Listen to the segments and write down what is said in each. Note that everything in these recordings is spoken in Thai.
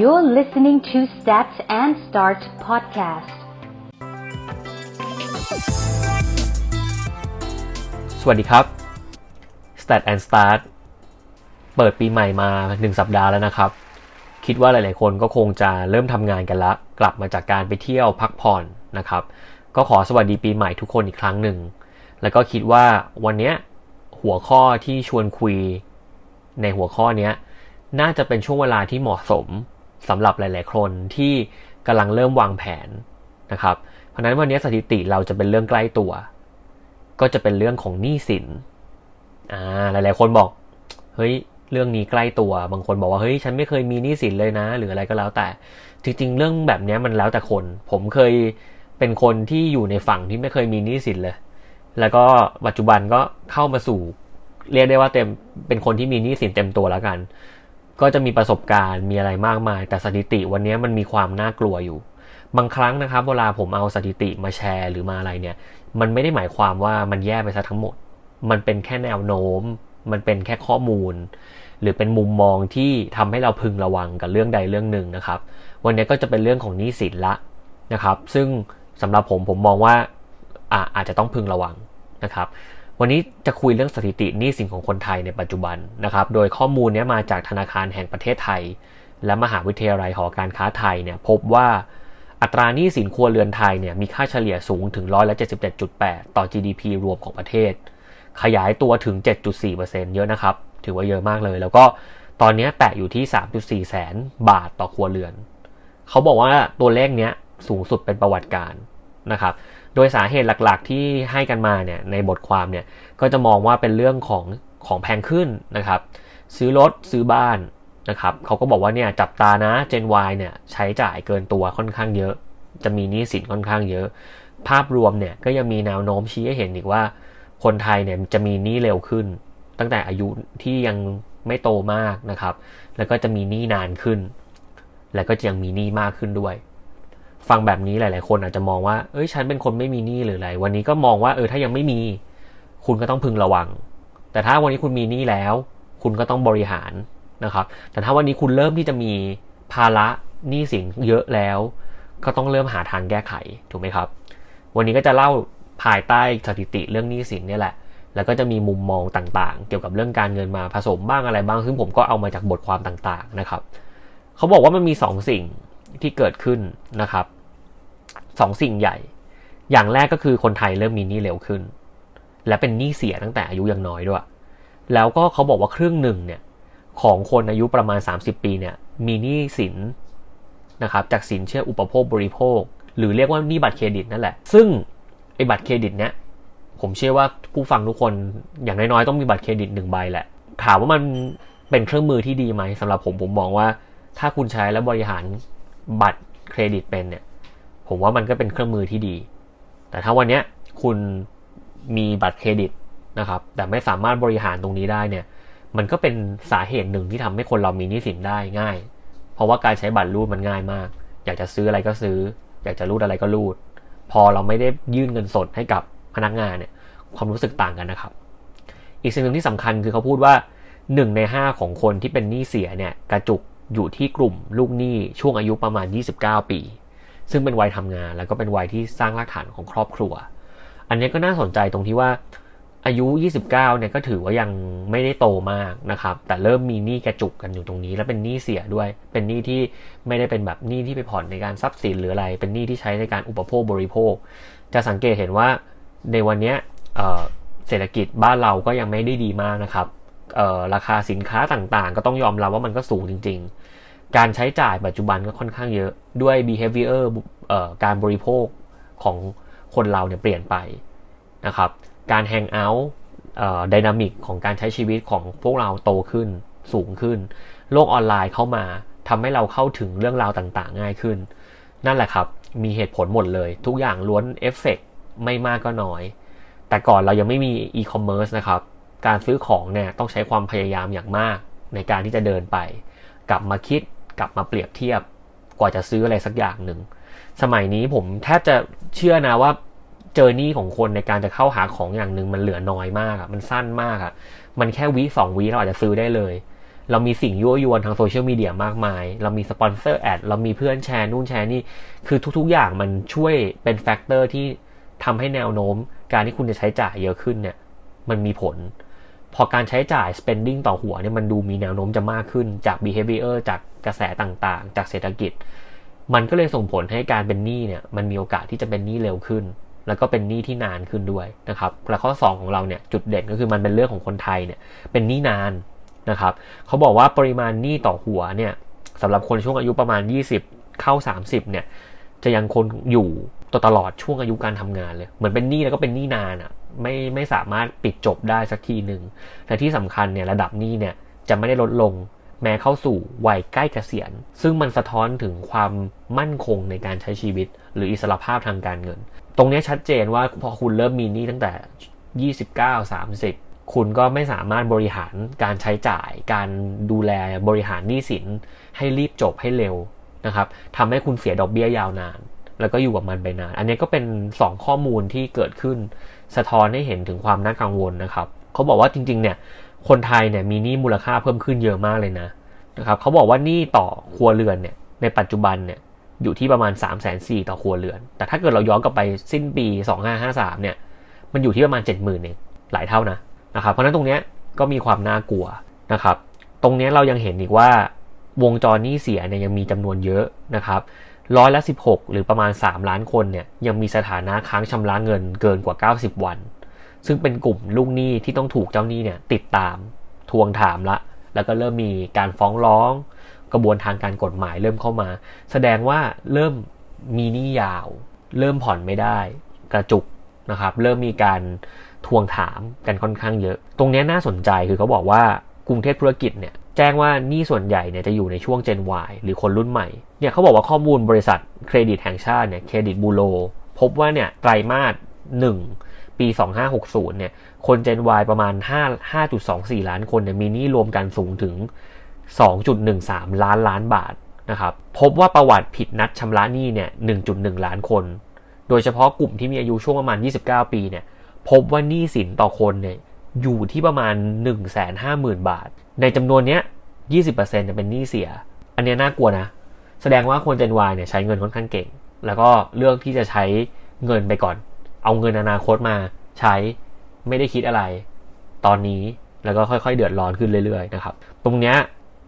You're listening to Stats and Start podcast. สวัสดีครับ Stat and Start เปิดปีใหม่มา 1 สัปดาห์แล้วนะครับ คิดว่าหลายๆ คนก็คงจะเริ่มทำงานกันละ กลับมาจากการไปเที่ยวพักผ่อนนะครับ ก็ขอสวัสดีปีใหม่ทุกคนอีกครั้งหนึ่ง แล้วก็คิดว่าวันนี้หัวข้อที่ชวนคุย ในหัวข้อนี้น่าจะเป็นช่วงเวลาที่เหมาะสมสำหรับหลาย ๆ คนที่กำลังเริ่มวางแผนนะครับ เพราะนั้นวันนี้สถิติเราจะเป็นเรื่องใกล้ตัว ก็จะเป็นเรื่องของหนี้สินอ่าหลาย ๆ คนบอก เฮ้ยเรื่องนี้ใกล้ตัว บางคนบอกว่าเฮ้ยฉันไม่เคยมีหนี้สินเลยนะ หรืออะไรก็แล้วแต่ จริง ๆ เรื่องแบบนี้มันแล้วแต่คน ผมเคยเป็นคนที่อยู่ในฝั่งที่ไม่เคยมีหนี้สินเลย แล้วก็ปัจจุบันก็เข้ามาสู่ เรียกได้ว่าเต็มเป็นคนที่มีหนี้สินเต็มตัวแล้วกัน ก็จะมีประสบการณ์มีอะไรมากมาย แต่สถิติวันนี้มันมีความน่ากลัวอยู่ บางครั้งนะครับ เวลาผมเอาสถิติมาแชร์หรือมาอะไรเนี่ย มันไม่ได้หมายความว่ามันแย่ไปซะทั้งหมด มันเป็นแค่แนวโน้ม มันเป็นแค่ข้อมูล หรือเป็นมุมมองที่ทำให้เราพึงระวังกับเรื่องใดเรื่องหนึ่งนะครับ วันนี้ก็จะเป็นเรื่องของหนี้สินละนะครับ ซึ่งสำหรับผมผมมองว่าอาอาจจะต้องพึงระวังนะครับ วันนี้จะคุยเรื่องสถิติหนี้สินของคนไทยในปัจจุบันนะครับ โดยข้อมูลนี้มาจากธนาคารแห่งประเทศไทย และมหาวิทยาลัยหอการค้าไทยเนี่ยพบว่าอัตราหนี้สินครัวเรือนไทยเนี่ยมีค่าเฉลี่ยสูงถึงร้อยละ77.8 ต่อ GDP รวมของประเทศ ขยายตัวถึง 7.4%เยอะนะครับ ถือว่าเยอะมากเลย แล้วก็ตอนนี้แตะอยู่ที่ 3.4 แสนบาทต่อครัวเรือน เขาบอกว่าตัวเลขเนี้ยสูงสุดเป็นประวัติการนะครับ โดยสาเหตุหลักๆ ที่ให้กันมาเนี่ยในบทความเนี่ยก็จะมองว่าเป็นเรื่องของของแพงขึ้นนะครับ ซื้อรถซื้อบ้านนะครับเขาก็บอกว่าเนี่ยจับตานะ Gen Y เนี่ยใช้จ่ายเกินตัวค่อนข้างเยอะ จะมีหนี้สินค่อนข้างเยอะ ภาพรวมเนี่ยก็ยังมีแนวโน้มชี้ให้เห็นอีกว่า คนไทยเนี่ยจะมีหนี้เร็วขึ้น ตั้งแต่อายุที่ยังไม่โตมากนะครับ แล้วก็จะมีหนี้นานขึ้น แล้วก็จะยังมีหนี้มากขึ้นด้วย ฟังแบบนี้หลาย ๆ คนอาจจะมองว่า เอ้ย ฉันเป็นคนไม่มีหนี้หรืออะไร วันนี้ก็มองว่า เออ ถ้ายังไม่มี คุณก็ต้องพึงระวัง แต่ถ้าวันนี้คุณมีหนี้แล้ว คุณก็ต้องบริหารนะครับ แต่ถ้าวันนี้คุณเริ่มที่จะมีภาระหนี้สินเยอะแล้ว ก็ต้องเริ่มหาทางแก้ไข ถูกไหมครับ วันนี้ก็จะเล่าภายใต้สถิติเรื่องหนี้สินนี่แหละ แล้วก็จะมีมุมมองต่างๆ เกี่ยวกับเรื่องการเงินมาผสมบ้างอะไรบ้าง ซึ่งผมก็เอามาจากบทความต่างๆ นะครับ เขาบอกว่ามันมีสองสิ่งที่เกิดขึ้นนะครับ สองสิ่งใหญ่ อย่างแรกก็คือคนไทยเริ่มมีหนี้เร็วขึ้น และเป็นหนี้เสียตั้งแต่อายุยังน้อยด้วย แล้วก็เขาบอกว่าครึ่งหนึ่งเนี่ยของคนอายุประมาณ 30 ปีเนี่ยมีหนี้สินนะครับจากสินเชื่ออุปโภคบริโภค หรือเรียกว่าหนี้บัตรเครดิตนั่นแหละ ซึ่งไอ้บัตรเครดิตเนี่ยผมเชื่อว่าผู้ฟังทุกคนอย่างน้อยๆต้องมีบัตรเครดิตหนึ่งใบแหละ ถามว่ามันเป็นเครื่องมือที่ดีไหมสำหรับผมผมมองว่า ถ้าคุณใช้และบริหารบัตรเครดิตเป็นเนี่ย ผมว่ามันก็เป็นเครื่องมือที่ดี แต่ถ้าวันนี้คุณมีบัตรเครดิตนะครับ แต่ไม่สามารถบริหารตรงนี้ได้เนี่ย มันก็เป็นสาเหตุหนึ่งที่ทำให้คนเรามีหนี้สินได้ง่าย เพราะว่าการใช้บัตรรูดมันง่ายมาก อยากจะซื้ออะไรก็ซื้อ อยากจะรูดอะไรก็รูด พอเราไม่ได้ยื่นเงินสดให้กับพนักงานเนี่ย ความรู้สึกต่างกันนะครับ อีกสิ่งหนึ่งที่สำคัญคือเขาพูดว่าหนึ่งในห้าของคนที่เป็นหนี้เสียเนี่ยกระจุกอยู่ที่กลุ่มลูกหนี้ช่วงอายุประมาณ 29 ปี ซึ่งเป็นวัยทำงาน แล้วก็เป็นวัยที่สร้างรากฐานของครอบครัว อันนี้ก็น่าสนใจตรงที่ว่าอายุ 29 เนี่ยก็ถือว่ายังไม่ได้โตมากนะครับ แต่เริ่มมีหนี้กระจุกกันอยู่ตรงนี้ แล้วเป็นหนี้เสียด้วย เป็นหนี้ที่ไม่ได้เป็นแบบหนี้ที่ไปผ่อนในการทรัพย์สินหรืออะไร เป็นหนี้ที่ใช้ในการอุปโภคบริโภค จะสังเกตเห็นว่าในวันนี้เศรษฐกิจบ้านเราก็ยังไม่ได้ดีมากนะครับราคาสินค้าต่างๆ ก็ต้องยอมรับว่ามันก็สูงจริงๆ การใช้จ่ายปัจจุบันก็ค่อนข้างเยอะด้วย behavior การบริโภคของคนเราเนี่ยเปลี่ยนไปนะครับ การ hangout dynamic ของการใช้ชีวิตของพวกเราโตขึ้นสูงขึ้น โลกออนไลน์เข้ามาทำให้เราเข้าถึงเรื่องราวต่างๆ ง่ายขึ้น นั่นแหละครับมีเหตุผลหมดเลย ทุกอย่างล้วนเอฟเฟกไม่มากก็น้อย แต่ก่อนเรายังไม่มีอีคอมเมิร์ซนะครับ การซื้อของเนี่ยต้องใช้ความพยายามอย่างมากในการที่จะเดินไป กลับมาคิด กลับมาเปรียบเทียบกว่าจะซื้ออะไรสักอย่างหนึ่ง สมัยนี้ผมแทบจะเชื่อนะว่า journey ของคนในการจะเข้าหาของอย่างหนึ่งมันเหลือน้อยมากอะมันสั้นมากอะมันแค่วิสองวิเราอาจจะซื้อได้เลย เรามีสิ่งยั่วยวนทางโซเชียลมีเดียมากมาย เรามี sponsor ad เรามีเพื่อนแชร์นู่นแชร์นี่ คือทุกๆอย่างมันช่วยเป็น factor ที่ทำให้แนวโน้ม การที่คุณจะใช้จ่ายเยอะขึ้นเนี่ย มันมีผล พอการใช้จ่าย spending ต่อหัวเนี่ยมันดูมีแนวโน้มจะมากขึ้นจาก behavior จากกระแสต่างๆ จากเศรษฐกิจ มันก็เลยส่งผลให้การเป็นหนี้เนี่ยมันมีโอกาสที่จะเป็นหนี้เร็วขึ้น แล้วก็เป็นหนี้ที่นานขึ้นด้วยนะครับและข้อ 2 ของเราเนี่ยจุดเด่นก็คือมันเป็นเรื่องของคนไทยเนี่ยเป็นหนี้นานนะครับเขาบอกว่าปริมาณหนี้ต่อหัวเนี่ยสำหรับคนช่วงอายุประมาณ 20 เข้า 30เนี่ยจะยังคงอยู่ตลอดช่วงอายุการทำงานเลย เหมือนเป็นหนี้แล้วก็เป็นหนี้นานอะ่ะ ไม่ไม่สามารถปิดจบได้สักทีหนึ่งแต่ที่สำคัญเนี่ยระดับนี้เนี่ยจะไม่ได้ลดลงแม้เข้าสู่วัยใกล้เกษียณ ซึ่งมันสะท้อนถึงความมั่นคงในการใช้ชีวิต หรืออิสรภาพทางการเงิน ตรงนี้ชัดเจนว่าพอคุณเริ่มมีหนี้ตั้งแต่ 29 30 คุณก็ไม่สามารถบริหารการใช้จ่าย การดูแลบริหารหนี้สิน ให้รีบจบให้เร็วนะครับทำให้คุณเสียดอกเบี้ยยาวนาน แล้วก็อยู่กับมันไปนาน อันนี้ก็เป็น 2 ข้อมูลที่เกิดขึ้น สะท้อนให้เห็นถึงความน่ากังวลนะครับเขาบอกว่าจริงๆเนี่ยคนไทยเนี่ยมีหนี้มูลค่าเพิ่มขึ้นเยอะมากเลยนะนะครับเขาบอกว่าหนี้ต่อครัวเรือนเนี่ยในปัจจุบันเนี่ยอยู่ที่ประมาณ3ามแสนสี่ต่อครัวเรือน แต่ถ้าเกิดเราย้อนกลับไปสิ้นปี 2553เนี่ยมันอยู่ที่ประมาณ 70,000เองหลายเท่านะนะครับเพราะนั้นตรงเนี้ยก็มีความน่ากลัวนะครับตรงนี้เรายังเห็นอีกว่าวงจรหนี้เสียเนี่ยยังมีจำนวนเยอะนะครับ ร้อยละ 16 หรือประมาณ 3 ล้านคนเนี่ยยังมีสถานะค้างชำระเงินเกินกว่า 90 วัน ซึ่งเป็นกลุ่มลูกหนี้ที่ต้องถูกเจ้าหนี้เนี่ยติดตามทวงถามละ แล้วก็เริ่มมีการฟ้องร้อง กระบวนทางการกฎหมายเริ่มเข้ามา แสดงว่าเริ่มมีหนี้ยาว เริ่มผ่อนไม่ได้ กระจุกนะครับ เริ่มมีการทวงถามกันค่อนข้างเยอะ ตรงนี้น่าสนใจคือเขาบอกว่ากรุงเทพธุรกิจเนี่ย จ้งว่านี่ส่วนใหญ่เนี่ยจะอยู่ในช่วง Gen Y หรือคนรุ่นใหม่ เนี่ยเขาบอกว่าข้อมูลบริษัทเครดิตแห่งชาติเนี่ยเครดิตบูโรพบว่าเนี่ยไตรมาส 1 ปี 2560 เนี่ยคน Gen Y ประมาณ 5 5.24 ล้านคนเนี่ยมีหนี้รวมกันสูงถึง 2.13 ล้านล้านบาทนะครับพบว่าประวัติผิดนัดชำระหนี้เนี่ย 1.1 ล้านคน โดยเฉพาะกลุ่มที่มีอายุช่วงประมาณ 29 ปีเนี่ยพบว่าหนี้สินต่อคนเนี่ย อยู่ที่ประมาณ 150,000 บาท ในจำนวนนี้ย 20%จะเป็นหนี้เสีย อันนี้น่ากลัวนะ แสดงว่าคน Gen Y เนี่ยใช้เงินค่อนข้างเก่ง แล้วก็เลือกที่จะใช้เงินไปก่อน เอาเงินอนาคตมาใช้ไม่ได้คิดอะไร ตอนนี้แล้วก็ค่อยๆ เดือดร้อนขึ้นเรื่อยๆนะครับ ตรงเนี้ย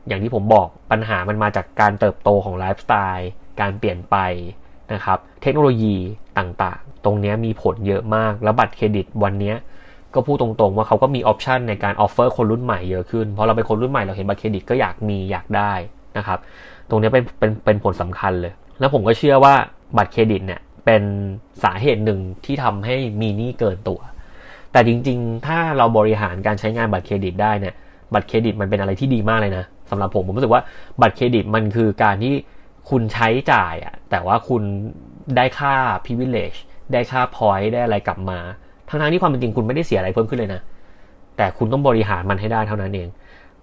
อย่างที่ผมบอกปัญหามันมาจากการเติบโตของไลฟ์สไตล์การเปลี่ยนไปนะครับ เทคโนโลยีต่างๆ ตรงนี้มีผลเยอะมาก แล้วบัตรเครดิตวันนี้ ก็พูดตรงๆว่าเขาก็มี option ในการ offer คนรุ่นใหม่เยอะขึ้น เพราะเราเป็นคนรุ่นใหม่เราเห็นบัตรเครดิตก็อยากมีอยากได้นะครับ ตรงนี้เป็นเป็นเป็นผลสำคัญเลย แล้วผมก็เชื่อว่าบัตรเครดิตเนี่ยเป็นสาเหตุหนึ่งที่ทำให้มีหนี้เกินตัว แต่จริงๆ ถ้าเราบริหารการใช้งานบัตรเครดิตได้เนี่ย บัตรเครดิตมันเป็นอะไรที่ดีมากเลยนะสำหรับผมผมรู้สึกว่าบัตรเครดิตมันคือการที่คุณใช้จ่ายอะแต่ว่าคุณได้ค่า privilege ได้ค่า point ได้อะไรกลับมา ทั้งทั้งที่ความเป็นจริงคุณไม่ได้เสียอะไรเพิ่มขึ้นเลยนะ แต่คุณต้องบริหารมันให้ได้เท่านั้นเอง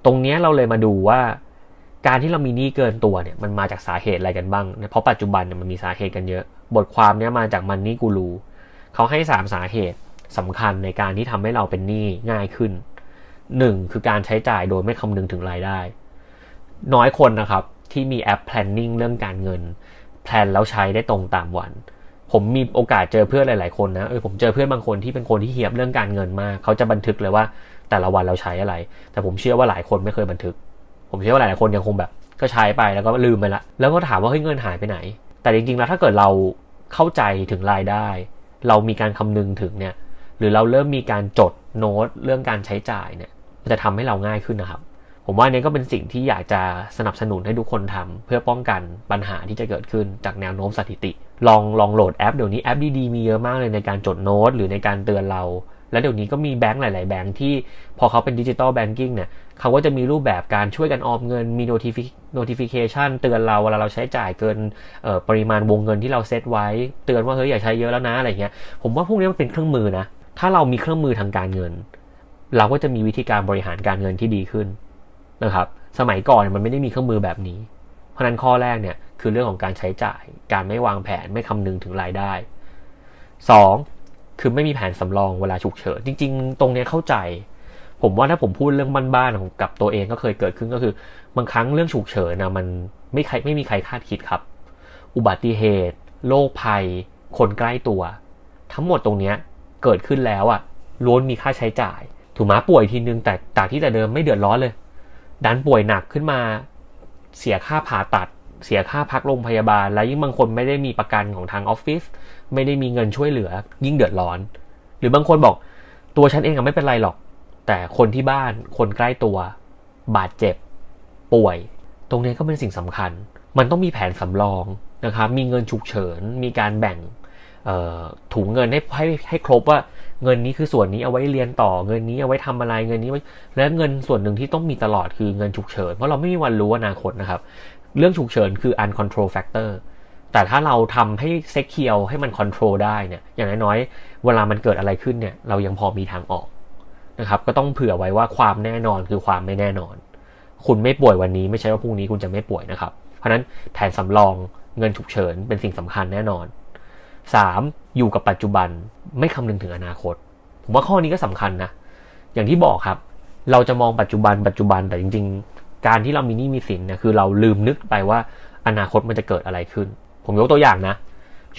ตรงนี้เราเลยมาดูว่า การที่เรามีหนี้เกินตัวเนี่ยมันมาจากสาเหตุอะไรกันบ้าง เพราะปัจจุบันเนี่ยมันมีสาเหตุกันเยอะ บทความเนี้ยมาจากมันนี่กูรูเขาให้สามสาเหตุสำคัญในการที่ทำให้เราเป็นหนี้ง่ายขึ้นหนึ่งคือการใช้จ่ายโดยไม่คำนึงถึงรายได้ น้อยคนนะครับที่มีแอป planning เรื่องการเงิน แพลนแล้วใช้ได้ตรงตามวัน ผมมีโอกาสเจอเพื่อนหลาย ๆ คนนะเออผมเจอเพื่อนบางคนที่เป็นคนที่เฮียบเรื่องการเงินมากเขาจะบันทึกเลยว่าแต่ละวันเราใช้อะไร แต่ผมเชื่อว่าหลายคนไม่เคยบันทึก ผมเชื่อว่าหลาย ๆ คนยังคงแบบ ก็ใช้ไปแล้วก็ลืมไปละ แล้วก็ถามว่าเฮ้ยเงินหายไปไหน แต่จริง ๆ แล้วถ้าเกิดเราเข้าใจถึงรายได้ เรามีการคำนึงถึงเนี่ย หรือเราเริ่มมีการจดโน้ตเรื่องการใช้จ่ายเนี่ย มันจะทำให้เราง่ายขึ้นนะครับ ผมว่านี้ก็เป็นสิ่งที่อยากจะสนับสนุนให้ทุกคนทำเพื่อป้องกันปัญหาที่จะเกิดขึ้นจากแนวโน้มสถิติ ลองลองโหลดแอปเดี๋ยวนี้แอปดีๆมีเยอะมากเลยในการจดโน้ต หรือในการเตือนเรา แล้วเดี๋ยวนี้ก็มีแบงก์หลาย ๆ แบงก์ที่พอเขาเป็น digital banking เนี่ยเขาก็จะมีรูปแบบการช่วยกันออมเงินมี notification เตือนเราเวลาเราใช้จ่ายเกินปริมาณวงเงินที่เราเซตไว้ เตือนว่าเฮ้ยอย่าใช้เยอะแล้วนะอะไรเงี้ยผมว่าพวกนี้มันเป็นเครื่องมือนะถ้าเรามีเครื่องมือทางการเงิน เราก็จะมีวิธีการบริหารการเงินที่ดีขึ้นนะครับ สมัยก่อนมันไม่ได้มีเครื่องมือแบบนี้ เพราะนั้นข้อแรกเนี่ย คือเรื่องของการใช้จ่าย การไม่วางแผนไม่คำนึงถึงรายได้ 2. คือไม่มีแผนสำรองเวลาฉุกเฉินจริง ๆ ตรงนี้เข้าใจ ผมว่าถ้าผมพูดเรื่องบ้านๆของกับตัวเองก็เคยเกิดขึ้นก็คือ บางครั้งเรื่องฉุกเฉินนะมันไม่ใครไม่มีใครคาดคิดครับ อุบัติเหตุโรคภัย คนใกล้ตัว ทั้งหมดตรงเนี้ยเกิดขึ้นแล้วอะ่ะล้วนมีค่าใช้จ่าย ถูกไหมป่วยทีนึงแต่จากที่แต่เดิมไม่เดือดร้อนเลย ดันป่วยหนักขึ้นมาเสียค่าผ่าตัด เสียค่าพักโรงพยาบาล แล้วยิ่งบางคนไม่ได้มีประกันของทางออฟฟิศไม่ได้มีเงินช่วยเหลือ ยิ่งเดือดร้อน หรือบางคนบอกตัวฉันเองอะไม่เป็นไรหรอก แต่คนที่บ้านคนใกล้ตัว บาดเจ็บ ป่วย ตรงนี้ก็เป็นสิ่งสำคัญ มันต้องมีแผนสำรองนะครับมีเงินฉุกเฉิน มีการแบ่งถุงเงินให้ให้ให้ครบว่าเงินนี้คือส่วนนี้เอาไว้เรียนต่อเงินนี้เอาไว้ทำอะไรเงินนี้ไว้และเงินส่วนหนึ่งที่ต้องมีตลอดคือเงินฉุกเฉินเพราะเราไม่มีวันรู้อนาคตนะครับ เรื่องฉุกเฉินคือ uncontrol factor แต่ถ้าเราทำให้เซ็กเคียวให้มันคอนโทรลได้เนี่ยอย่างน้อยๆ เวลามันเกิดอะไรขึ้นเนี่ยเรายังพอมีทางออกนะครับ ก็ต้องเผื่อไว้ว่าความแน่นอนคือความไม่แน่นอน คุณไม่ป่วยวันนี้ไม่ใช่ว่าพรุ่งนี้คุณจะไม่ป่วยนะครับ เพราะนั้นแผนสำรองเงินฉุกเฉินเป็นสิ่งสำคัญแน่นอน 3. อยู่กับปัจจุบันไม่คำนึงถึงอนาคต ผมว่าข้อนี้ก็สำคัญนะ อย่างที่บอกครับ เราจะมองปัจจุบันปัจจุบันแต่จริง ๆ การที่เรามีหนี้มีสินเนี่ยคือเราลืมนึกไปว่าอนาคตมันจะเกิดอะไรขึ้น ผมยกตัวอย่างนะ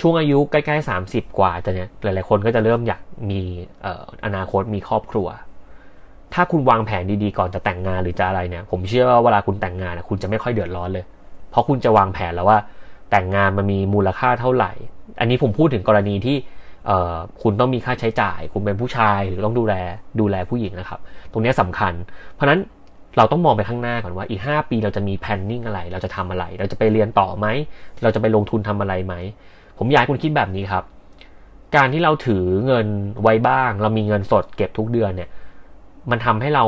ช่วงอายุใกล้ๆ30กว่าจะเนี่ยหลายๆคนก็จะเริ่มอยากมีอนาคตมีครอบครัว ถ้าคุณวางแผนดีๆก่อนจะแต่งงานหรือจะอะไรเนี่ย ผมเชื่อว่าเวลาคุณแต่งงานคุณจะไม่ค่อยเดือดร้อนเลย เพราะคุณจะวางแผนแล้วว่า แต่งงานมันมีมูลค่าเท่าไหร่ อันนี้ผมพูดถึงกรณีที่คุณต้องมีค่าใช้จ่าย คุณเป็นผู้ชายหรือต้องดูแลดูแลผู้หญิงนะครับ ตรงนี้สำคัญ เพราะนั้น เราต้องมองไปข้างหน้าก่อนว่าอีก 5 ปีเราจะมีแพนนิ่งอะไร เราจะทำอะไร เราจะไปเรียนต่อไหม เราจะไปลงทุนทำอะไรไหม ผมอยากให้คุณคิดแบบนี้ครับ การที่เราถือเงินไว้บ้าง เรามีเงินสดเก็บทุกเดือนเนี่ย มันทำให้เรา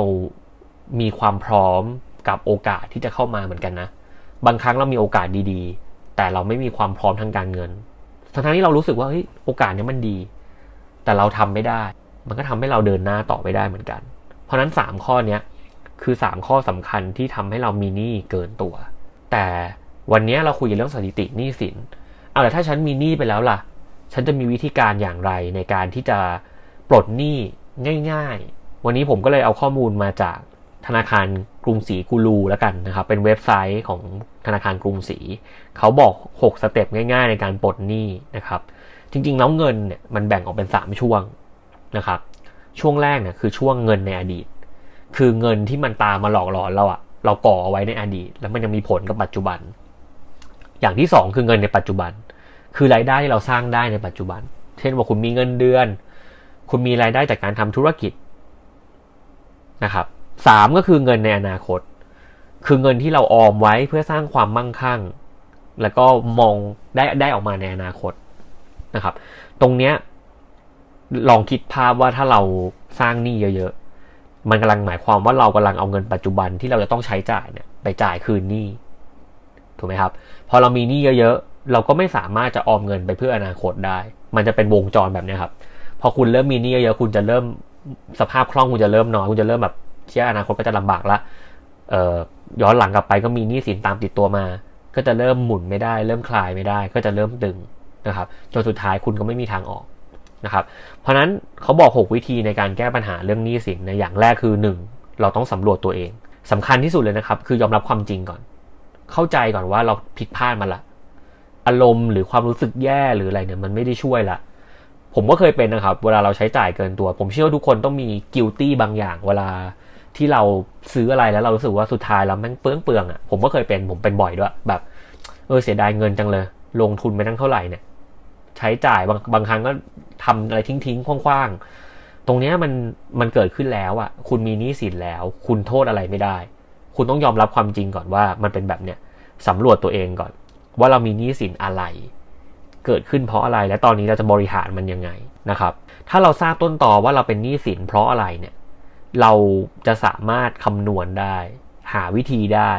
มีความพร้อมกับโอกาสที่จะเข้ามาเหมือนกันนะ บางครั้งเรามีโอกาสดีๆ แต่เราไม่มีความพร้อมทางการเงิน ทั้งที่เรารู้สึกว่าเฮ้ยโอกาสนี้มันดี แต่เราทำไม่ได้ มันก็ทำให้เราเดินหน้าต่อไปได้เหมือนกัน เพราะนั้นสามข้อเนี้ย คือสามข้อสำคัญที่ทำให้เรามีหนี้เกินตัว แต่วันนี้เราคุยเรื่องสถิติหนี้สินเอาแต่ถ้าฉันมีหนี้ไปแล้วล่ะ ฉันจะมีวิธีการอย่างไรในการที่จะปลดหนี้ง่าย ๆ วันนี้ผมก็เลยเอาข้อมูลมาจากธนาคารกรุงศรีกูรูแล้วกันนะครับ เป็นเว็บไซต์ของธนาคารกรุงศรีเขาบอก 6 สเต็ปง่าย ๆ ในการปลดหนี้นะครับ จริงๆแล้วเงินเนี่ยมันแบ่งออกเป็น 3 ช่วงนะครับ ช่วงแรกเนี่ยคือช่วงเงินในอดีต คือเงินที่มันตามมาหลอกหลอนเราอะเราก่อเอาไว้ในอดีต แล้วมันยังมีผลกับปัจจุบัน อย่างที่สองคือเงินในปัจจุบัน คือรายได้ที่เราสร้างได้ในปัจจุบัน เช่นว่าคุณมีเงินเดือน คุณมีรายได้จากการทำธุรกิจนะครับสามก็คือเงินในอนาคต คือเงินที่เราออมไว้เพื่อสร้างความมั่งคั่ง แล้วก็มองได้ได้ออกมาในอนาคตนะครับ ตรงเนี้ยลองคิดภาพว่าถ้าเราสร้างหนี้เยอะ มันกำลังหมายความว่าเรากำลังเอาเงินปัจจุบันที่เราจะต้องใช้จ่ายเนี่ยไปจ่ายคืนหนี้ถูกไหมครับ พอเรามีหนี้เยอะๆ เราก็ไม่สามารถจะออมเงินไปเพื่ออนาคตได้ มันจะเป็นวงจรแบบนี้ครับ พอคุณเริ่มมีหนี้เยอะๆ คุณจะเริ่มสภาพคล่องคุณจะเริ่มน้อยคุณจะเริ่มแบบเชื่ออนาคตก็จะลำบากละเอ่อย้อนหลังกลับไปก็มีหนี้สินตามติดตัวมา ก็จะเริ่มหมุนไม่ได้ เริ่มคลายไม่ได้ ก็จะเริ่มตึงนะครับจนสุดท้ายคุณก็ไม่มีทางออก นะครับ เพราะนั้นเขาบอก 6 วิธีในการแก้ปัญหาเรื่องหนี้สินในอย่างแรกคือ 1. เราต้องสำรวจตัวเองสำคัญที่สุดเลยนะครับ คือยอมรับความจริงก่อน เข้าใจก่อนว่าเราผิดพลาดมาละ อารมณ์หรือความรู้สึกแย่หรืออะไรเนี่ยมันไม่ได้ช่วยละผมก็เคยเป็นนะครับ เวลาเราใช้จ่ายเกินตัว ผมเชื่อว่าทุกคนต้องมีกิลตี้บางอย่าง เวลาที่เราซื้ออะไรแล้วเรารู้สึกว่าสุดท้ายแล้วแม่งเปลืองเปลืองอะผมก็เคยเป็นผมเป็นบ่อยด้วยแบบเออเสียดายเงินจังเลย ลงทุนไปตั้งเท่าไหร่เนี่ย ใช้จ่ายบางบางครั้งก็ ทำอะไรทิ้งๆคว่างๆ ตรงนี้มันมันเกิดขึ้นแล้วอะ คุณมีหนี้สินแล้ว คุณโทษอะไรไม่ได้ คุณต้องยอมรับความจริงก่อนว่ามันเป็นแบบเนี้ยสำรวจตัวเองก่อน ว่าเรามีหนี้สินอะไร เกิดขึ้นเพราะอะไร และตอนนี้เราจะบริหารมันยังไงนะครับ ถ้าเราทราบต้นต่อว่าเราเป็นหนี้สินเพราะอะไรเนี่ย เราจะสามารถคำนวณได้ หาวิธีได้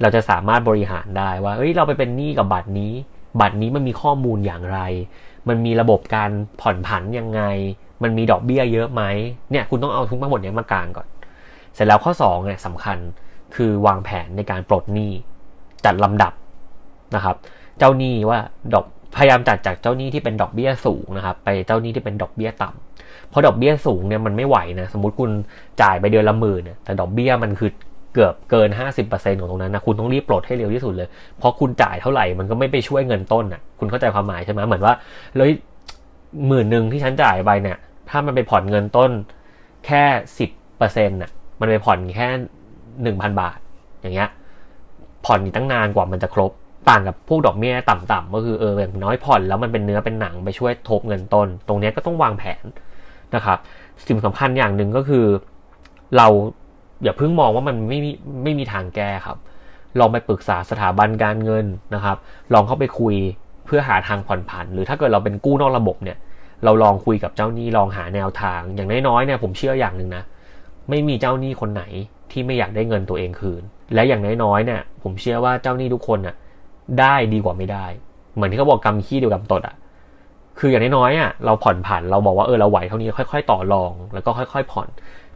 เราจะสามารถบริหารได้ว่าเฮ้ยเราไปเป็นหนี้กับบัตรนี้ บัตรนี้มันมีข้อมูลอย่างไร มันมีระบบการผ่อนผันยังไง มันมีดอกเบี้ยเยอะไหมเนี่ยคุณต้องเอาทุกทั้งหมดนี้มากลางก่อน เสร็จแล้วข้อ2เนี่ยสำคัญคือวางแผนในการปลดหนี้จัดลำดับนะครับ เจ้าหนี้ว่าดอกพยายามจัดจากเจ้าหนี้ที่เป็นดอกเบี้ยสูงนะครับ ไปเจ้าหนี้ที่เป็นดอกเบี้ยต่ำเพราะดอกเบี้ยสูงเนี่ยมันไม่ไหวนะสมมติคุณจ่ายไปเดือนละหมื่นแต่ดอกเบี้ยมันคือ เกือบเกิน 50%ของตรงนั้นนะคุณต้องรีบปลดให้เร็วที่สุดเลย เพราะคุณจ่ายเท่าไหร่มันก็ไม่ไปช่วยเงินต้นอะคุณเข้าใจความหมายใช่ไหมเหมือนว่าเลยหมื่นหนึ่งที่ฉันจ่ายไปเนี่ย ถ้ามันไปผ่อนเงินต้นแค่สิบเปอร์เซ็นต์น่ะมันไปผ่อนแค่หนึ่งพันบาท อย่างเงี้ยผ่อนอีกตั้งนานกว่ามันจะครบต่างกับพวกดอกเบี้ยต่ำๆก็คือเอออย่างน้อยผ่อนแล้วมันเป็นเนื้อเป็นหนังไปช่วยทบเงินต้น ตรงนี้ก็ต้องวางแผนนะครับสิ่งสำคัญอย่างหนึ่งก็คือ เรา อย่าเพิ่งมองว่ามันไม่มีไม่มีทางแก้ครับ ลองไปปรึกษาสถาบันการเงินนะครับ ลองเข้าไปคุยเพื่อหาทางผ่อนผัน หรือถ้าเกิดเราเป็นกู้นอกระบบเนี่ย เราลองคุยกับเจ้าหนี้ลองหาแนวทาง อย่างน้อยๆเนี่ยผมเชื่ออย่างหนึ่งนะไม่มีเจ้าหนี้คนไหนที่ไม่อยากได้เงินตัวเองคืน และอย่างน้อยๆเนี่ยผมเชื่อว่าเจ้าหนี้ทุกคนน่ะได้ดีกว่าไม่ได้ เหมือนที่เขาบอกกำขี้เดียวกับตดอะคืออย่างน้อยๆอะเราผ่อนผันเราบอกว่าเออเราไหวเท่านี้ค่อย ๆ ต่อรอง แล้วก็ค่อย ๆ ผ่อน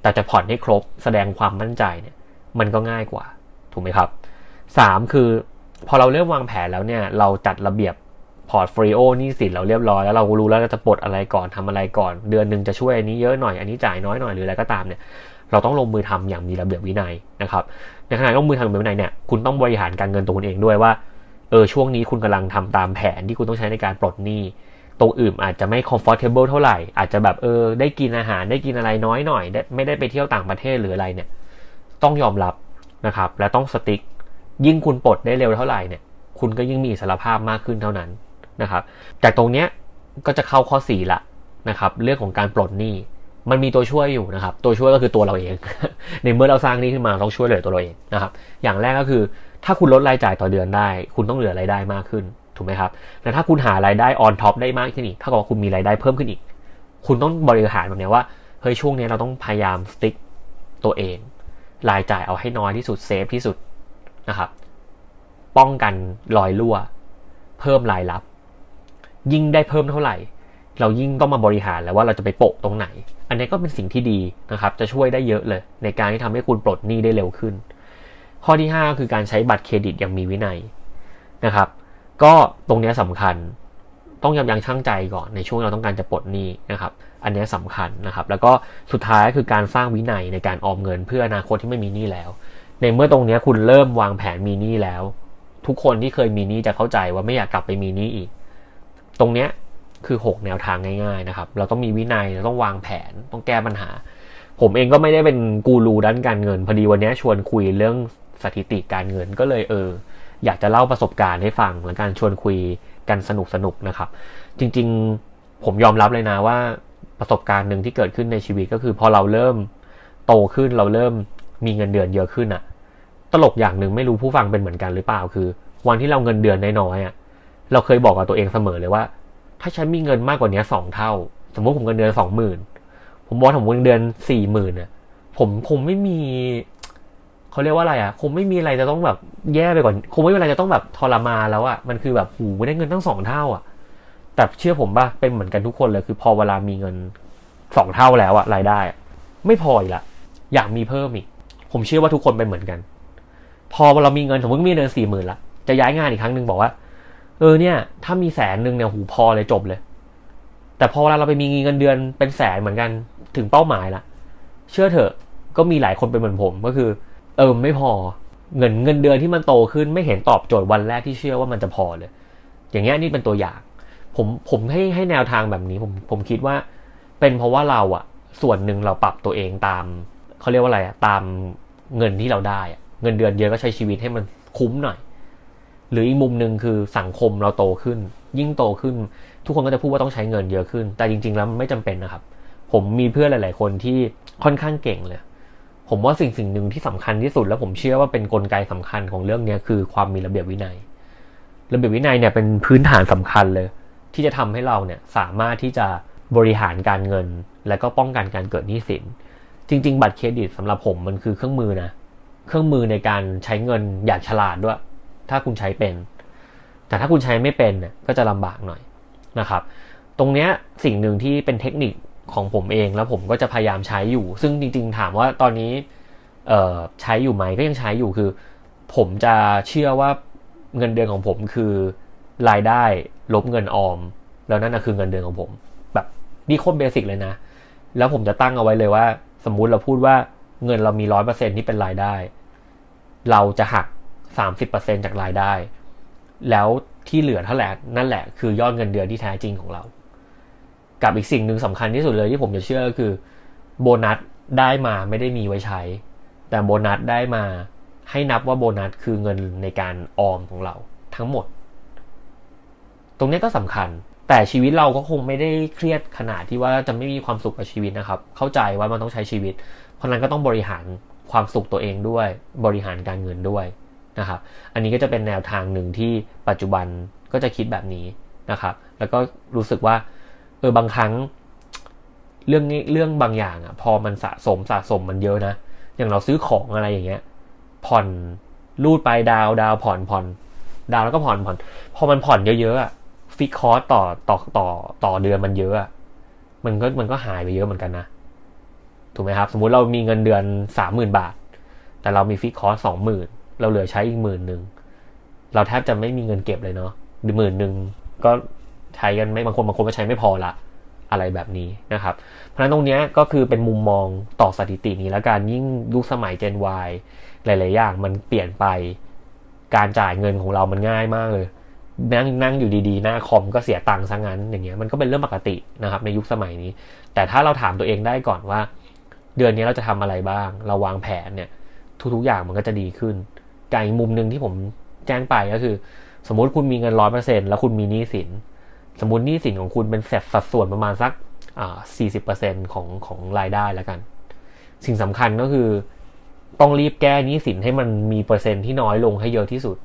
แต่จะผ่อนให้ครบแสดงความมั่นใจเนี่ยมันก็ง่ายกว่า ถูกไหมครับสามคือพอเราเริ่มวางแผนแล้วเนี่ยเราจัดระเบียบพอร์ตฟรีโอนี่สินเราเรียบร้อยแล้วเรารู้แล้วเราจะปลดอะไรก่อนทำอะไรก่อน เดือนหนึ่งจะช่วยอันนี้เยอะหน่อยอันนี้จ่ายน้อยหน่อยหรืออะไรก็ตามเนี่ยเราต้องลงมือทำอย่างมีระเบียบวินัยนะครับในขณะลงมือทำแบบวินัยเนี่ยคุณต้องบริหารการเงินตัวคุณเองด้วยว่าเออช่วงนี้คุณกำลังทำตามแผนที่คุณต้องใช้ในการปลดหนี้ ตรงอื่นอาจจะไม่ comfortable เท่าไหร่ อาจจะแบบเออ ได้กินอาหารได้กินอะไรน้อยหน่อย ไม่ได้ไปเที่ยวต่างประเทศหรืออะไรเนี่ย ต้องยอมรับนะครับ และต้องสติ๊กยิ่งคุณปลดได้เร็วเท่าไหร่เนี่ย คุณก็ยิ่งมีอิสรภาพมากขึ้นเท่านั้นนะครับ จากตรงเนี้ยก็จะเข้าข้อ4ละนะครับ เรื่องของการปลดหนี้มันมีตัวช่วยอยู่นะครับ ตัวช่วยก็คือตัวเราเอง ในเมื่อเราสร้างนี้ขึ้นมาต้องช่วยเหลือตัวเราเองนะครับ อย่างแรกก็คือ ถ้าคุณลดรายจ่ายต่อเดือนได้ คุณต้องเหลือรายได้มากขึ้น ถูกไหมครับแต่ถ้าคุณหารายได้ on top ได้มากขึ้นอีกเท่ากับว่าคุณมีรายได้เพิ่มขึ้นอีก คุณต้องบริหารแบบนี้ว่าเฮ้ยช่วงนี้เราต้องพยายาม strict ตัวเองรายจ่ายเอาให้น้อยที่สุด save ที่สุดนะครับ ป้องกันรอยรั่ว เพิ่มรายรับ ยิ่งได้เพิ่มเท่าไหร่ เรายิ่งต้องมาบริหารแล้วว่าเราจะไปโปะตรงไหน อันนี้ก็เป็นสิ่งที่ดีนะครับ จะช่วยได้เยอะเลย ในการที่ทำให้คุณปลดหนี้ได้เร็วขึ้น ข้อที่ 5 คือการใช้บัตรเครดิตอย่างมีวินัยนะครับ ก็ตรงนี้สำคัญต้องยับยั้งชั่งใจก่อนในช่วงเราต้องการจะปลดหนี้นะครับ อันนี้สำคัญนะครับ แล้วก็สุดท้ายคือการสร้างวินัยในการออมเงินเพื่ออนาคตที่ไม่มีหนี้แล้ว ในเมื่อตรงนี้คุณเริ่มวางแผนมีหนี้แล้ว ทุกคนที่เคยมีหนี้จะเข้าใจว่าไม่อยากกลับไปมีหนี้อีก ตรงนี้คือ 6 แนวทางง่ายๆนะครับ เราต้องมีวินัยเราต้องวางแผนต้องแก้ปัญหา ผมเองก็ไม่ได้เป็นกูรูด้านการเงิน พอดีวันนี้ชวนคุยเรื่องสถิติการเงินก็เลยเออ อยากจะเล่าประสบการณ์ให้ฟังและการชวนคุยกันสนุกสนุกนะครับ จริงๆผมยอมรับเลยนะว่าประสบการณ์หนึ่งที่เกิดขึ้นในชีวิตก็คือพอเราเริ่มโตขึ้นเราเริ่มมีเงินเดือนเยอะขึ้นอะตลกอย่างหนึ่งไม่รู้ผู้ฟังเป็นเหมือนกันหรือเปล่าคือ วันที่เราเงินเดือนน้อยๆอะเราเคยบอกกับตัวเองเสมอเลยว่า ถ้าฉันมีเงินมากกว่านี้สองเท่า สมมติผมเงินเดือนสองหมื่นผมบอกผมเงินเดือนสี่หมื่นเนี่ยผมคงไม่มี เขาเรียกว่าอะไรอะ คงไม่มีอะไรจะต้องแบบแย่ไปก่อน คงไม่มีอะไรจะต้องแบบทรมานแล้วอะ มันคือแบบหูได้เงินตั้งสองเท่าอะ แต่เชื่อผมป่ะ เป็นเหมือนกันทุกคนเลย คือพอเวลามีเงินสองเท่าแล้วอะรายได้ ไม่พออีกละ อยากมีเพิ่มอีก ผมเชื่อว่าทุกคนเป็นเหมือนกัน พอเรามีเงินสมมติมีเดือนสี่หมื่นละ จะย้ายงานอีกครั้งหนึ่งบอกว่า เออเนี่ย ถ้ามีแสนหนึ่งเนี่ยหูพอเลยจบเลย แต่พอเวลาเราไปมีเงินเดือนเป็นแสนเหมือนกัน ถึงเป้าหมายละ เชื่อเถอะ ก็มีหลายคนเป็นเหมือนผมก็คือ เออไม่พอเงินเงินเดือนที่มันโตขึ้นไม่เห็นตอบโจทย์วันแรกที่เชื่อว่ามันจะพอเลย อย่างเงี้ยนี่เป็นตัวอย่าง ผมผมให้ให้แนวทางแบบนี้ผมผมคิดว่า เป็นเพราะว่าเราอะส่วนหนึ่งเราปรับตัวเองตามเขาเรียกว่าอะไรอะตามเงินที่เราได้เงินเดือนเยอะก็ใช้ชีวิตให้มันคุ้มหน่อย หรืออีกมุมหนึ่งคือสังคมเราโตขึ้น ยิ่งโตขึ้น ทุกคนก็จะพูดว่าต้องใช้เงินเยอะขึ้น แต่จริง ๆ แล้วไม่จำเป็นนะครับ ผมมีเพื่อนหลาย ๆ คนที่ค่อนข้างเก่งเลย ผมว่าสิ่งสิ่งหนึ่งที่สำคัญที่สุด แล้วผมเชื่อว่าเป็นนกลไกสำคัญของเรื่องนี้คือความมีระเบียบวินัย ระเบียบวินัยเนี่ยเป็นพื้นฐานสำคัญเลย ที่จะทำให้เราเนี่ยสามารถที่จะบริหารการเงิน และก็ป้องกันการเกิดหนี้สิน จริง ๆ บัตรเครดิตสำหรับผมมันคือเครื่องมือนะเครื่องมือในการใช้เงินอย่างฉลาดด้วย ถ้าคุณใช้เป็น แต่ถ้าคุณใช้ไม่เป็นเนี่ยก็จะลำบากหน่อยนะครับ ตรงเนี้ยสิ่งหนึ่งที่เป็นเทคนิค ของผมเองแล้วผมก็จะพยายามใช้อยู่ ซึ่งจริง ๆ ถามว่าตอนนี้ใช้อยู่ไหมก็ยังใช้อยู่คือ ผมจะเชื่อว่าเงินเดือนของผมคือรายได้ลบเงินออม แล้วนั่นคือเงินเดือนของผม แบบนี่โคตรเบสิกเลยนะ แล้วผมจะตั้งเอาไว้เลยว่า สมมุติเราพูดว่าเงินเรามีร้อยเปอร์เซ็นที่เป็นรายได้ เราจะหักสามสิบเปอร์เซ็นจากรายได้ แล้วที่เหลือเท่าไหร่นั่นแหละคือยอดเงินเดือนที่แท้จริงของเรา กับอีกสิ่งหนึ่งสำคัญที่สุดเลยที่ผมจะเชื่อคือโบนัสได้มาไม่ได้มีไว้ใช้ แต่โบนัสได้มาให้นับว่าโบนัสคือเงินในการออมของเราทั้งหมด ตรงนี้ก็สำคัญ แต่ชีวิตเราก็คงไม่ได้เครียดขนาดที่ว่าจะไม่มีความสุขกับชีวิตนะครับ เข้าใจว่ามันต้องใช้ชีวิต เพราะนั้นก็ต้องบริหารความสุขตัวเองด้วย บริหารการเงินด้วยนะครับ อันนี้ก็จะเป็นแนวทางหนึ่งที่ปัจจุบันก็จะคิดแบบนี้นะครับ แล้วก็รู้สึกว่า เออบางครั้ง เรื่องนี้เรื่องบางอย่างอะ พอมันสะสมสะสมมันเยอะนะ อย่างเราซื้อของอะไรอย่างเงี้ย ผ่อนรูดไปดาวน์ดาวน์ผ่อนผ่อน ดาวน์แล้วก็ผ่อนผ่อน พอมันผ่อนเยอะๆอะฟิกคอร์สต่อต่อต่อต่อเดือนมันเยอะอะมันก็มันก็หายไปเยอะเหมือนกันนะถูกไหมครับ สมมุติเรามีเงินเดือนสามหมื่นบาท แต่เรามีฟิกคอร์สสองหมื่นเราเหลือใช้อีกหมื่นหนึ่งเราแทบจะไม่มีเงินเก็บเลยเนาะหมื่นหนึ่งก็ ใช้กันไม่บางคนบางคนก็ใช้ไม่พอละอะไรแบบนี้นะครับ เพราะฉะนั้นตรงนี้ก็คือเป็นมุมมองต่อสถิตินี้แล้วการยิ่งยุคสมัย Gen Y หลาย ๆ อย่างมันเปลี่ยนไปการจ่ายเงินของเรามันง่ายมากเลย นั่งนั่งอยู่ดีๆ หน้าคอมก็เสียตังค์ซะงั้นอย่างเงี้ยมันก็เป็นเรื่องปกตินะครับในยุคสมัยนี้ แต่ถ้าเราถามตัวเองได้ก่อนว่า เดือนนี้เราจะทำอะไรบ้าง เราวางแผนเนี่ย ทุกๆอย่างมันก็จะดีขึ้นการอีกมุมหนึ่งที่ผมแจ้งไปก็คือ สมมติคุณมีเงินร้อยเปอร์เซ็นต์แล้วคุณมีหนี้สิน สมมติหนี้สินของคุณเป็นเสร็จสัดส่วนประมาณสักสี่สิบเปอร์เซ็นต์ของของรายได้แล้วกัน สิ่งสำคัญก็คือ ต้องรีบแก้หนี้สินให้มันมีเปอร์เซ็นต์ที่น้อยลงให้เยอะที่สุด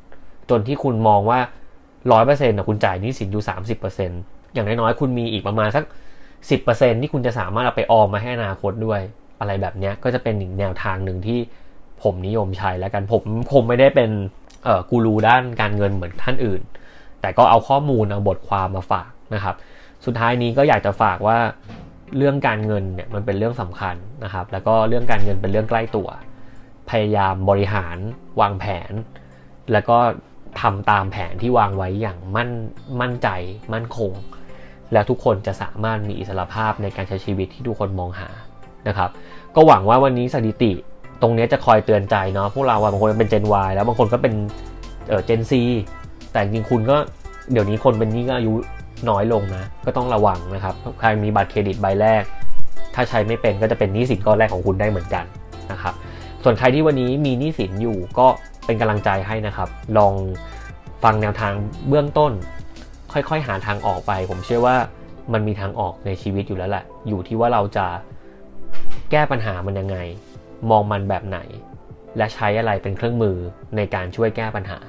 จนที่คุณมองว่าร้อยเปอร์เซ็นต์คุณจ่ายหนี้สินอยู่สามสิบเปอร์เซ็นต์อย่างน้อยๆคุณมีอีกประมาณสักสิบเปอร์เซ็นต์ที่คุณจะสามารถเอาไปออมมาให้อนาคตด้วย อะไรแบบนี้ก็จะเป็นอีกแนวทางหนึ่งที่ผมนิยมใช้แล้วกันผมคงไม่ได้เป็นเอ่อกูรูด้านการเงินเหมือนท่านอื่น แต่ก็เอาข้อมูลเอาบทความมาฝากนะครับ สุดท้ายนี้ก็อยากจะฝากว่าเรื่องการเงินเนี่ยมันเป็นเรื่องสำคัญนะครับ แล้วก็เรื่องการเงินเป็นเรื่องใกล้ตัว พยายามบริหารวางแผน แล้วก็ทำตามแผนที่วางไว้อย่างมั่นมั่นใจมั่นคง แล้วทุกคนจะสามารถมีอิสรภาพในการใช้ชีวิตที่ทุกคนมองหานะครับ ก็หวังว่าวันนี้สถิติ ตรงนี้จะคอยเตือนใจเนาะพวกเราบางคนเป็น Gen Y แล้วบางคนก็เป็นเออ Gen Z แต่จริงคุณก็เดี๋ยวนี้คนเป็นนี่ก็อายุน้อยลงนะ ก็ต้องระวังนะครับ ใครมีบัตรเครดิตใบแรก ถ้าใช้ไม่เป็นก็จะเป็นหนี้สินก้อนแรกของคุณได้เหมือนกันนะครับ ส่วนใครที่วันนี้มีหนี้สินอยู่ก็เป็นกำลังใจให้นะครับ ลองฟังแนวทางเบื้องต้น ค่อยๆ หาทางออกไป ผมเชื่อว่ามันมีทางออกในชีวิตอยู่แล้วแหละ อยู่ที่ว่าเราจะแก้ปัญหามันยังไง มองมันแบบไหน และใช้อะไรเป็นเครื่องมือในการช่วยแก้ปัญหา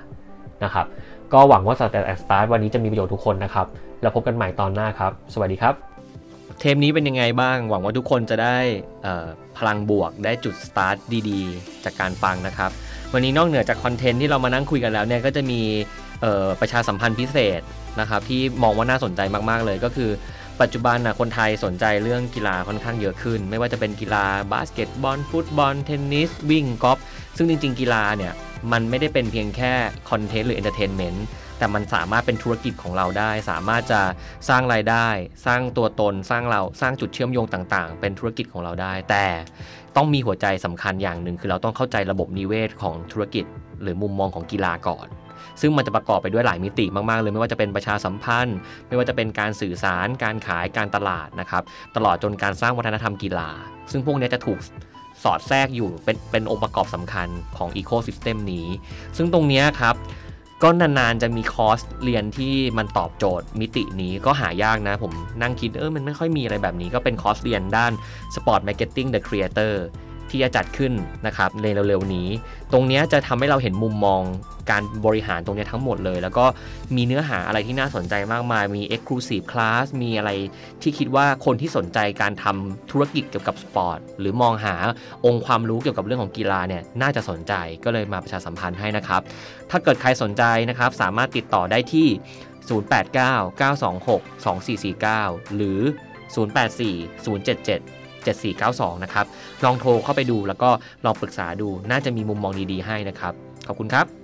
นะครับ ก็หวังว่า Start and Start วันนี้จะมีประโยชน์ทุกคนนะครับ แล้วพบกันใหม่ตอนหน้าครับ สวัสดีครับ เทปนี้เป็นยังไงบ้าง หวังว่าทุกคนจะได้พลังบวกได้จุดสตาร์ทดีๆ จากการฟังนะครับ วันนี้นอกเหนือจาก content ที่เรามานั่งคุยกันแล้วเนี่ยก็จะมีประชาสัมพันธ์พิเศษนะครับที่มองว่าน่าสนใจมากๆเลยก็คือปัจจุบันนะคนไทยสนใจเรื่องกีฬาค่อนข้างเยอะขึ้น ไม่ว่าจะเป็นกีฬาบาสเกตบอลฟุตบอลเทนนิสวิ่งกอล์ฟซึ่งจริง ๆ กีฬาเนี่ย มันไม่ได้เป็นเพียงแค่ content หรือ entertainment แต่มันสามารถเป็นธุรกิจของเราได้ สามารถจะสร้างรายได้ สร้างตัวตนสร้างเราสร้างจุดเชื่อมโยงต่างๆ เป็นธุรกิจของเราได้ แต่ต้องมีหัวใจสำคัญอย่างหนึ่ง คือเราต้องเข้าใจระบบนิเวศของธุรกิจ หรือมุมมองของกีฬาก่อน ซึ่งมันจะประกอบไปด้วยหลายมิติมากๆเลยไม่ว่าจะเป็นประชาสัมพันธ์ ไม่ว่าจะเป็นการสื่อสาร การขายการตลาดนะครับตลอดจนการสร้างวัฒนธรรมกีฬา ซึ่งพวกนี้จะถูก สอดแทรกอยู่เป็นเป็นองค์ประกอบสำคัญของ ecosystem นี้ ซึ่งตรงนี้ครับ ก็นานๆจะมีคอร์สเรียนที่มันตอบโจทย์มิตินี้ก็หายากนะ ผมนั่งคิดเออมันไม่ค่อยมีอะไรแบบนี้ก็เป็นคอร์สเรียนด้าน Sport Marketing the Creator ที่จะจัดขึ้นนะครับในเร็วๆนี้ ตรงนี้จะทำให้เราเห็นมุมมองการบริหารตรงนี้ทั้งหมดเลย แล้วก็มีเนื้อหาอะไรที่น่าสนใจมากมาย มี Exclusive Class มีอะไรที่คิดว่าคนที่สนใจการทำธุรกิจเกี่ยวกับสปอร์ตหรือมองหาองค์ความรู้เกี่ยวกับเรื่องของกีฬาเนี่ยน่าจะสนใจก็เลยมาประชาสัมพันธ์ให้นะครับ ถ้าเกิดใครสนใจนะครับสามารถติดต่อได้ที่ 089-926-2449 หรือ 084-077 7492 นะครับ ลองโทรเข้าไปดูแล้วก็ลองปรึกษาดู น่าจะมีมุมมองดีๆให้นะครับ ขอบคุณครับ